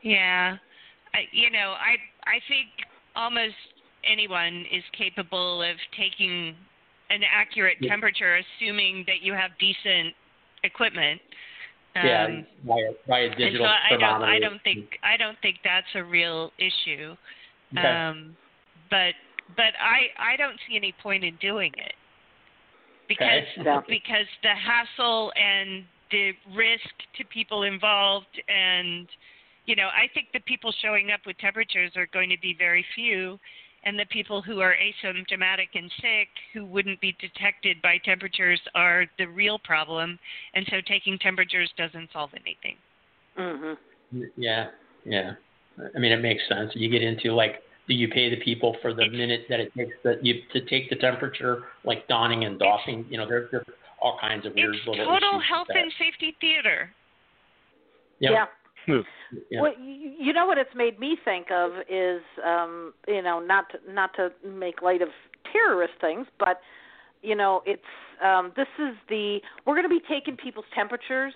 Yeah. I you know, I I think almost anyone is capable of taking an accurate Yeah. temperature assuming that you have decent equipment. yeah, Um, via, via and digital so I don't I don't think I don't think that's a real issue. Okay. Um, but but I I don't see any point in doing it because Okay. Because the hassle and the risk to people involved and you know I think the people showing up with temperatures are going to be very few and the people who are asymptomatic and sick who wouldn't be detected by temperatures are the real problem and so taking temperatures doesn't solve anything Mhm. Yeah, yeah. I mean, it makes sense. You get into like, do you pay the people for the It's- minute that it takes that you to take the temperature, like donning and doffing? You know, there there's all kinds of weird it's little total health and safety theater Yep. Yeah. Yeah. Well, you, you know what it's made me think of is, um, you know, not to, not to make light of terrorist things, but you know, it's um, this is the we're going to be taking people's temperatures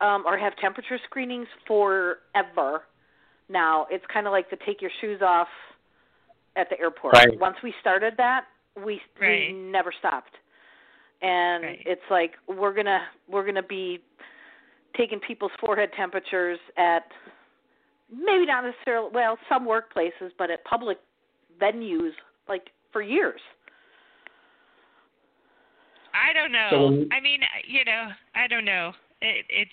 um, or have temperature screenings forever. Now it's kind of like the take your shoes off at the airport. Right. Once we started that, we Right. we never stopped, and Right. it's like we're gonna we're gonna be taking people's forehead temperatures at maybe not necessarily well some workplaces but at public venues like for years I don't know. So when- I mean, you know, I don't know. It, it's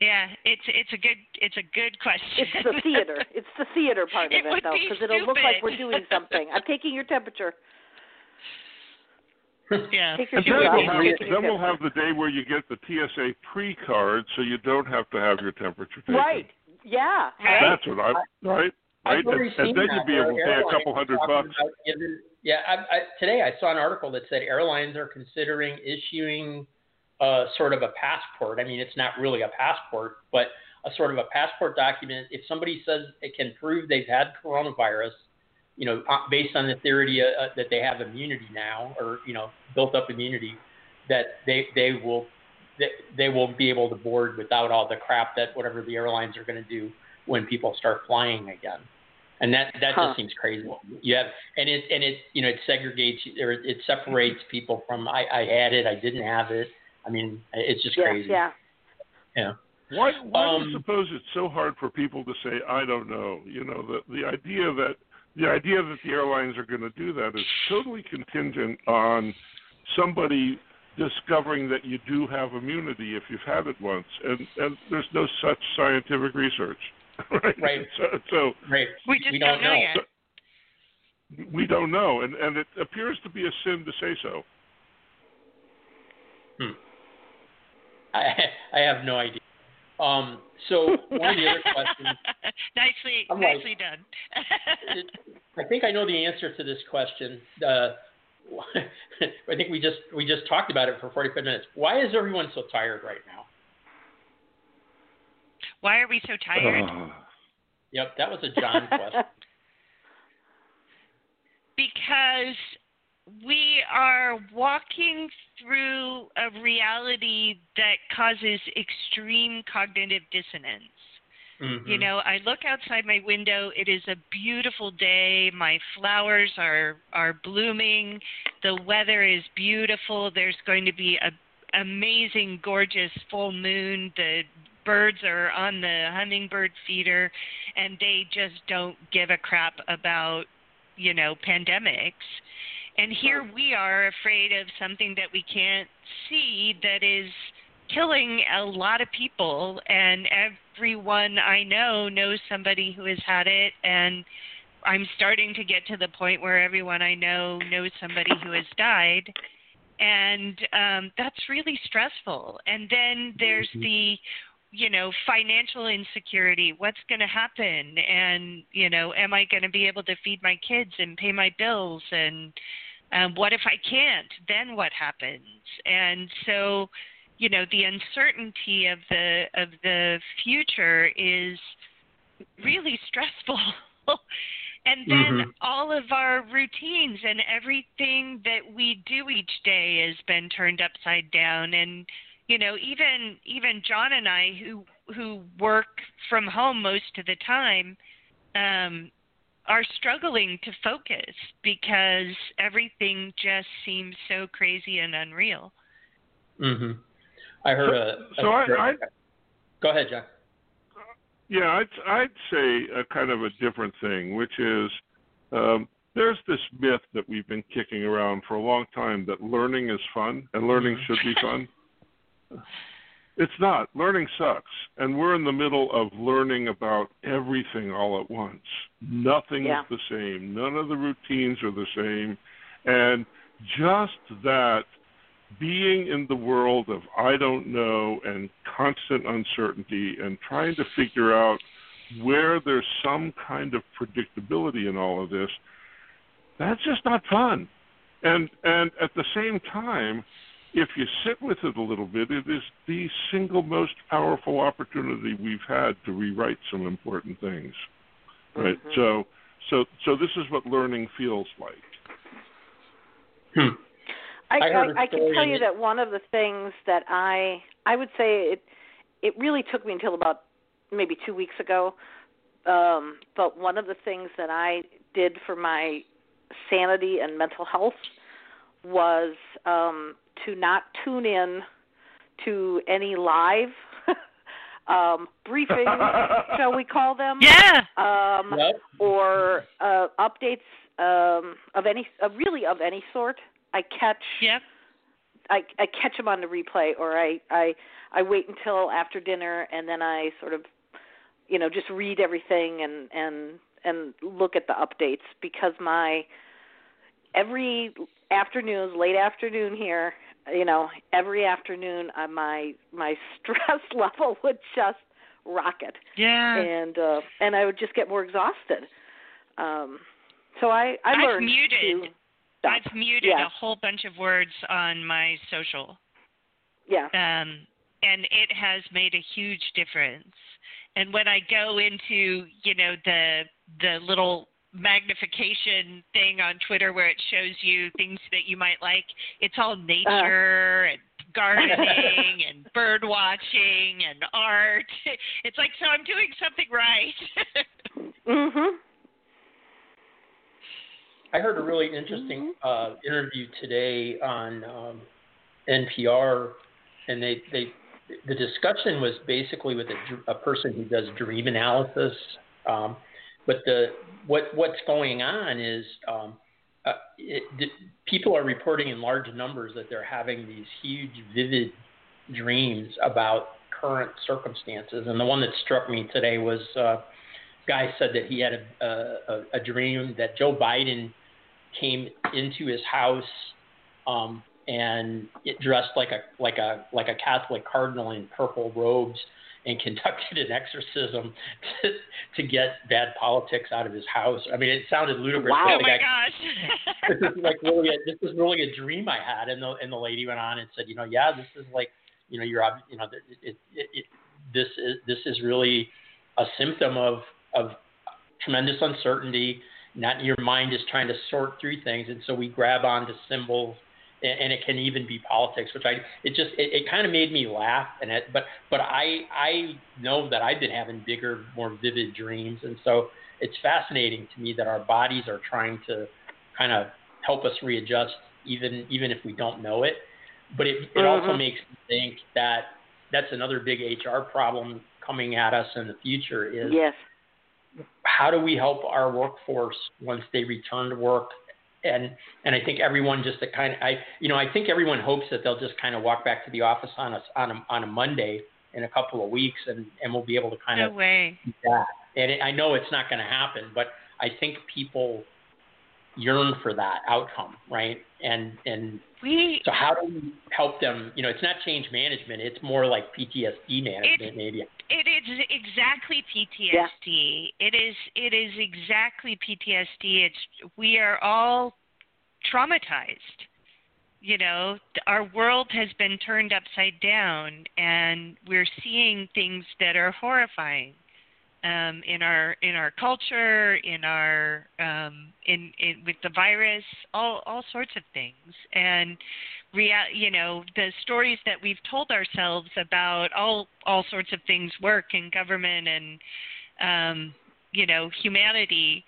yeah, it's it's a good it's a good question. it's the theater it's the theater part of It it though because it'll look like we're doing something i'm taking your temperature Yeah. Take And then we'll, have, then we'll have the day where you get the TSA pre-card, so you don't have to have your temperature taken. Right. Yeah. Right. That's what I right. Right, and, and then that you'd be able to pay a couple hundred bucks. giving- yeah, I, I, today I saw an article that said airlines are considering issuing uh, sort of a passport. I mean, it's not really a passport, but a sort of a passport document. If somebody says it can prove they've had coronavirus, you know, uh, based on the theory uh, uh, that they have immunity now, or you know, built up immunity, that they they will they, they will be able to board without all the crap that whatever the airlines are going to do when people start flying again. And that that Huh. just seems crazy. You have and it and it you know it segregates or it, it separates people from I, I had it, I didn't have it. I mean, it's just Yeah. crazy. Yeah. Yeah. Why, why do Um, you suppose it's so hard for people to say, "I don't know"? You know, the the idea that the idea that the airlines are going to do that is totally contingent on somebody discovering that you do have immunity if you've had it once, and and there's no such scientific research. Right. Right. So, so Right. We just We don't, don't know, know. yet. we don't know, and and it appears to be a sin to say so. Hmm. I I have no idea. Um, so one of the other questions nicely, I'm like- nicely done. I think I know the answer to this question. Uh, I think we just we just talked about it for 45 minutes. Why is everyone so tired right now? Why are we so tired? Yep, that was a John question. because we are walking through a reality that causes extreme cognitive dissonance. Mhm. You know, I look outside my window. It is a beautiful day. My flowers are are blooming. The weather is beautiful. There's going to be a amazing, gorgeous full moon. The birds are on the hummingbird feeder, and they just don't give a crap about you know pandemics. And here we are afraid of something that we can't see that is killing a lot of people. And everyone I know knows somebody who has had it. And I'm starting to get to the point where everyone I know knows somebody who has died. And um that's really stressful. And then there's the you know financial insecurity. What's going to happen? And you know am i going to be able to feed my kids and pay my bills? And um what if i can't? Then what happens? And so you know the uncertainty of the of the future is really stressful. And then Mhm. all of our routines and everything that we do each day has been turned upside down. And you know even even John and I who who work from home most of the time um are struggling to focus because everything just seems so crazy and unreal. hmm I heard a. So a- I- I- Go ahead, John. Yeah, I'd I'd say a kind of a different thing, which is um, there's this myth that we've been kicking around for a long time that learning is fun and learning should be fun. It's not. Learning sucks, and we're in the middle of learning about everything all at once. Nothing Yeah. is the same. None of the routines are the same, and just that being in the world of I don't know and constant uncertainty and trying to figure out where there's some kind of predictability in all of this, that's just not fun. And and at the same time, if you sit with it a little bit, it is the single most powerful opportunity we've had to rewrite some important things. Right. Mhm. So so so this is what learning feels like. Hmm. I, I heard a I, I can tell you that one of the things that I I would say it it really took me until about maybe two weeks ago. Um, but one of the things that I did for my sanity and mental health was um, to not tune in to any live um, briefings, shall we call them? Yeah. Um, Yep. or uh, updates um, of any, uh, really of any sort. I catch Yep. I, I catch them on the replay, or I, I I wait until after dinner and then I sort of, you know, just read everything and and and look at the updates because my every afternoons, late afternoon here, you know, every afternoon uh, my my stress level would just rocket. Yeah. And uh and I would just get more exhausted. Um so I I I've learned muted. to. I've muted Yeah. a whole bunch of words on my social. Yeah. um, and it has made a huge difference. And when I go into, you know, the the little magnification thing on Twitter where it shows you things that you might like, it's all nature and gardening and bird watching and art. It's like so I'm doing something right. Mhm. I heard a really interesting uh, interview today on um, NPR, and they, they the discussion was basically with a, a person who does dream analysis. Um, but the what what's going on is um, uh, it, the, people are reporting in large numbers that they're having these huge, vivid dreams about current circumstances. And the one that struck me today was uh, guy said that he had a, a, a dream that Joe Biden came into his house um, and it dressed like a like a like a Catholic cardinal in purple robes and conducted an exorcism to, to get bad politics out of his house. I mean, it sounded ludicrous. Wow. oh my gosh. this is like really a, this is really a dream I had, and the and the lady went on and said, you know, yeah, this is like, you know, you're you know, it, it, it, it this is this is really a symptom of of tremendous uncertainty. Not your mind is trying to sort through things, and so we grab onto symbols, and, and it can even be politics, which I it just it, it kind of made me laugh, and it but but I I know that I've been having bigger, more vivid dreams, and so it's fascinating to me that our bodies are trying to kind of help us readjust, even even if we don't know it. But it it also Mhm. makes me think that that's another big HR problem coming at us in the future is Yes. how do we help our workforce once they return to work and and I think everyone just to kind of I you know I think everyone hopes that they'll just kind of walk back to the office on a on a on a Monday in a couple of weeks and and we'll be able to kind No of way. do that and it, I know it's not going to happen but I think people yearn for that outcome right and and We so how do we help them you know it's not change management it's more like PTSD management maybe It is exactly PTSD. It is it is exactly PTSD. It's we are all traumatized. You know, our world has been turned upside down and we're seeing things that are horrifying. Um, in our in our culture, in our um, in, in with the virus, all all sorts of things, and rea- you know the stories that we've told ourselves about all all sorts of things work in government and um, you know humanity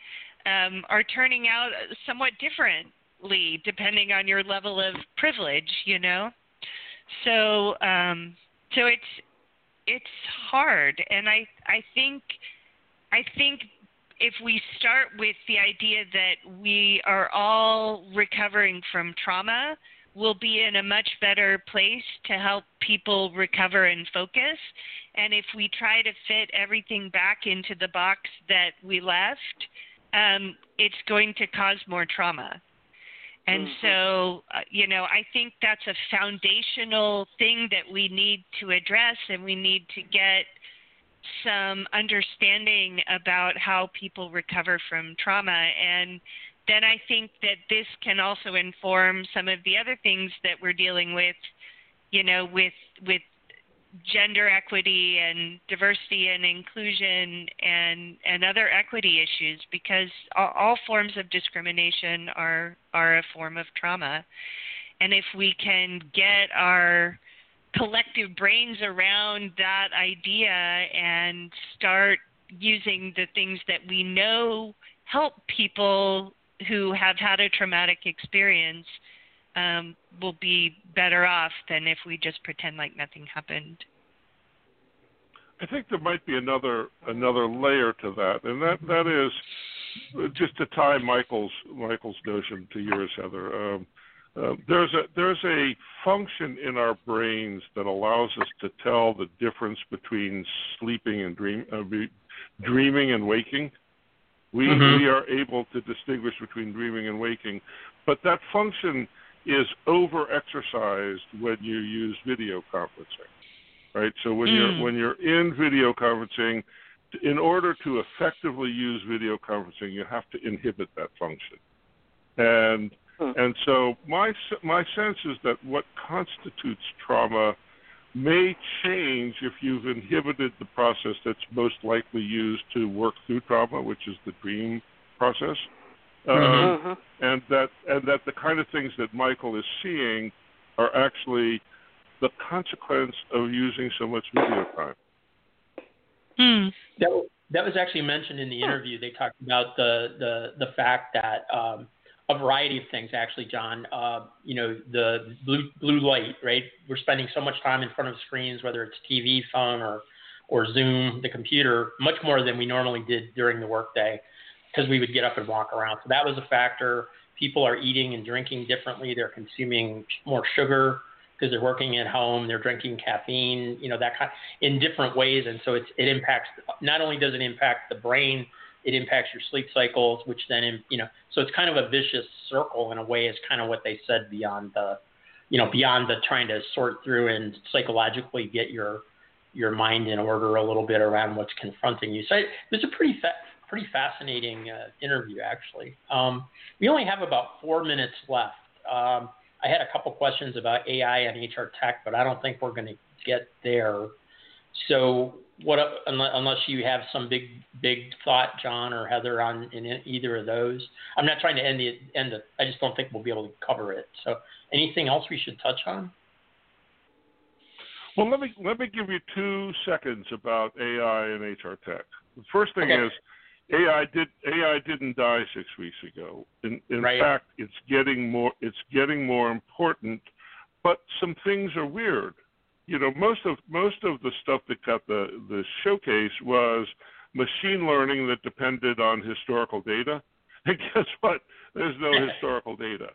um, are turning out somewhat differently depending on your level of privilege you know? So um, so it's it's hard. And i i think i think if we start with the idea that we are all recovering from trauma we'll be in a much better place to help people recover and focus. And if we try to fit everything back into the box that we left um, it's going to cause more trauma and Mhm. so, uh, you know, I think that's a foundational thing that we need to address, and we need to get some understanding about how people recover from trauma. And then I think that this can also inform some of the other things that we're dealing with, you know, with with gender equity and diversity and inclusion and and other equity issues because all, all forms of discrimination are are a form of trauma. And if we can get our collective brains around that idea and start using the things that we know help people who have had a traumatic experience um, will be better off than if we just pretend like nothing happened. I think there might be another another layer to that, and that that is uh, just to tie Michael's Michael's notion to yours, Heather. Um, uh, there's a there's a function in our brains that allows us to tell the difference between sleeping and dream uh, be, dreaming and waking. We Mhm. we are able to distinguish between dreaming and waking, but that function is over exercised when you use video conferencing. Right? So when Mm. you're when you're in video conferencing, in order to effectively use video conferencing, you have to inhibit that function. And Hmm. and so my my sense is that what constitutes trauma may change if you've inhibited the process that's most likely used to work through trauma, which is the dream process. Um, Mhm. Mhm. and that and that the kind of things that Michael is seeing are actually the consequence of using so much video time. Hmm. That, that was actually mentioned in the interview. They talked about the the the fact that um, a variety of things. Actually, John, uh, you know, the blue blue light, right? We're spending so much time in front of screens, whether it's TV, phone, or or Zoom, the computer, much more than we normally did during the workday, because we would get up and walk around. So that was a factor. People are eating and drinking differently. They're consuming more sugar because they're working at home. They're drinking caffeine, you know, that kind in different ways. And so it's, it impacts, not only does it impact the brain, it impacts your sleep cycles, which then, you know, so it's kind of a vicious circle in a way is kind of what they said beyond the, you know, beyond the trying to sort through and psychologically get your, your mind in order a little bit around what's confronting you. So it was a pretty fa- pretty fascinating uh, interview, actually. Um, we only have about four minutes left. Um, I had a couple questions about AI and HR tech, but I don't think we're going to get there. So, what unless, unless you have some big big thought, John or Heather, on in either of those? I'm not trying to end the end. The, I just don't think we'll be able to cover it. So, anything else we should touch on? Well, let me let me give you two seconds about AI and HR tech. The first thing Okay. is AI did AI didn't die six weeks ago. In, in Right. fact, it's getting more it's getting more important, but some things are weird. You know, most of most of the stuff that got the the showcase was machine learning that depended on historical data. And guess what? There's no historical data.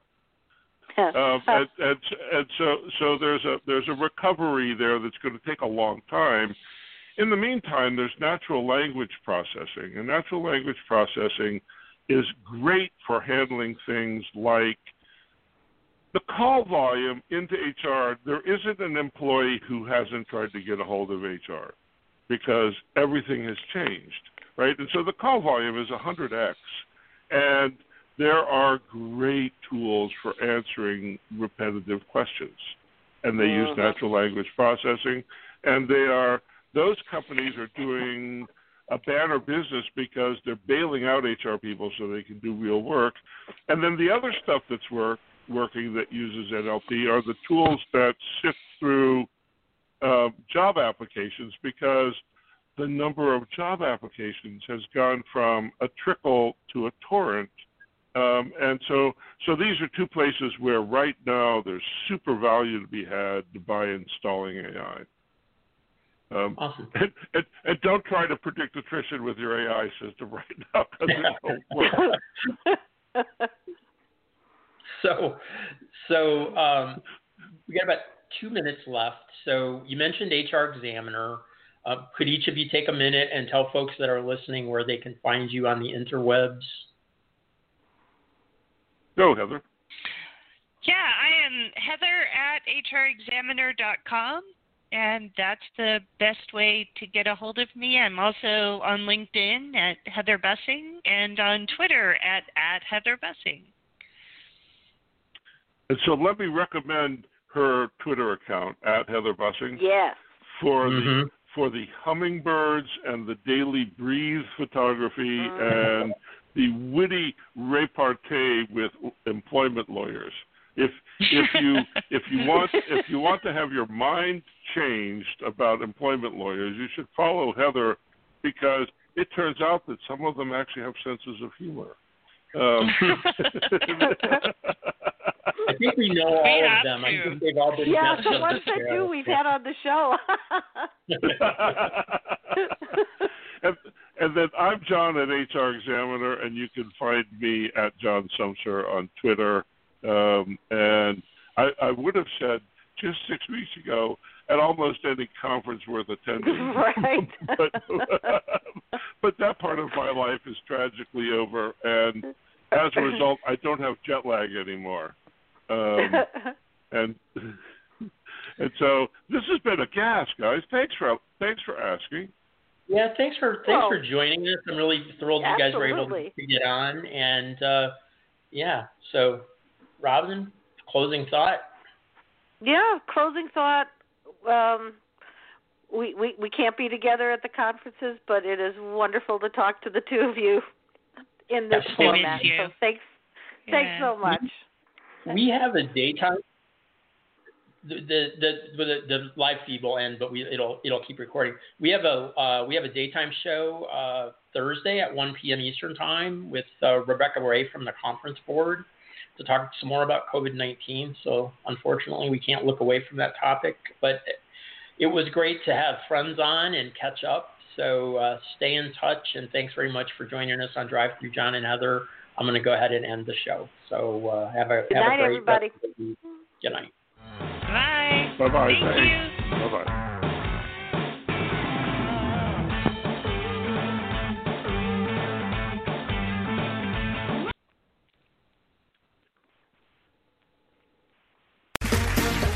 Um, and, and, and so so there's a there's a recovery there that's going to take a long time. In the meantime, there's natural language processing, and natural language processing is great for handling things like the call volume into HR. There isn't an employee who hasn't tried to get a hold of HR because everything has changed, right? And so the call volume is 100x, and there are great tools for answering repetitive questions, and they use Mhm. natural language processing, and they are those companies are doing a banner business because they're bailing out HR people so they can do real work, and then the other stuff that's work working that uses NLP are the tools that sift through uh, job applications because the number of job applications has gone from a trickle to a torrent. Um, and so, so these are two places where right now there's super value to be had by installing AI. Um, Awesome. and, and, and don't try to predict attrition with your AI system right now because it won't work. so, so um, we got about two minutes left. So you mentioned HR Examiner. Uh, could each of you take a minute and tell folks that are listening where they can find you on the interwebs? Go, Heather. Yeah, I am Heather at hrexaminer.com, and that's the best way to get a hold of me. I'm also on LinkedIn at Heather Bussing and on Twitter at, at Heather Bussing. And so let me recommend her Twitter account at Heather Bussing yes. for Mhm. the for the hummingbirds and the daily breeze photography Mhm. and the witty repartee with employment lawyers. If if you if you want if you want to have your mind changed about employment lawyers, you should follow Heather because it turns out that some of them actually have senses of humor. Um, I think we know all We of have them. I think they've all been Yeah, guests the ones the that do we've had on the show. and, and then I'm John at HR Examiner, and you can find me at John Sumser on Twitter. Um, and I, I would have said just six weeks ago at almost any conference worth attending. Right. but, but that part of my life is tragically over, and as a result, I don't have jet lag anymore. Um, and and so this has been a gas, guys. Thanks for thanks for asking. Yeah, thanks for thanks Well, for joining us. I'm really thrilled you guys were able to, to get on. And uh, yeah, so Robin, closing thought. Yeah, closing thought. Um, we, we we can't be together at the conferences, but it is wonderful to talk to the two of you in this Absolutely. format. Miss you. So thanks, thanks so much. We have a daytime. The the the the, the live feed will end, but we it'll it'll keep recording. We have a uh, we have a daytime show uh, Thursday at 1 p.m. Eastern time with uh, Rebecca Ray from the conference board to talk some more about COVID-19. So unfortunately, we can't look away from that topic, but it was great to have friends on and catch up. So uh, stay in touch, and thanks very much for joining us on DriveThru John and Heather. I'm going to go ahead and end the show. So uh, have a Good have night, a great everybody. rest of the week. Good night. Bye. Bye bye. Thank you. Bye bye.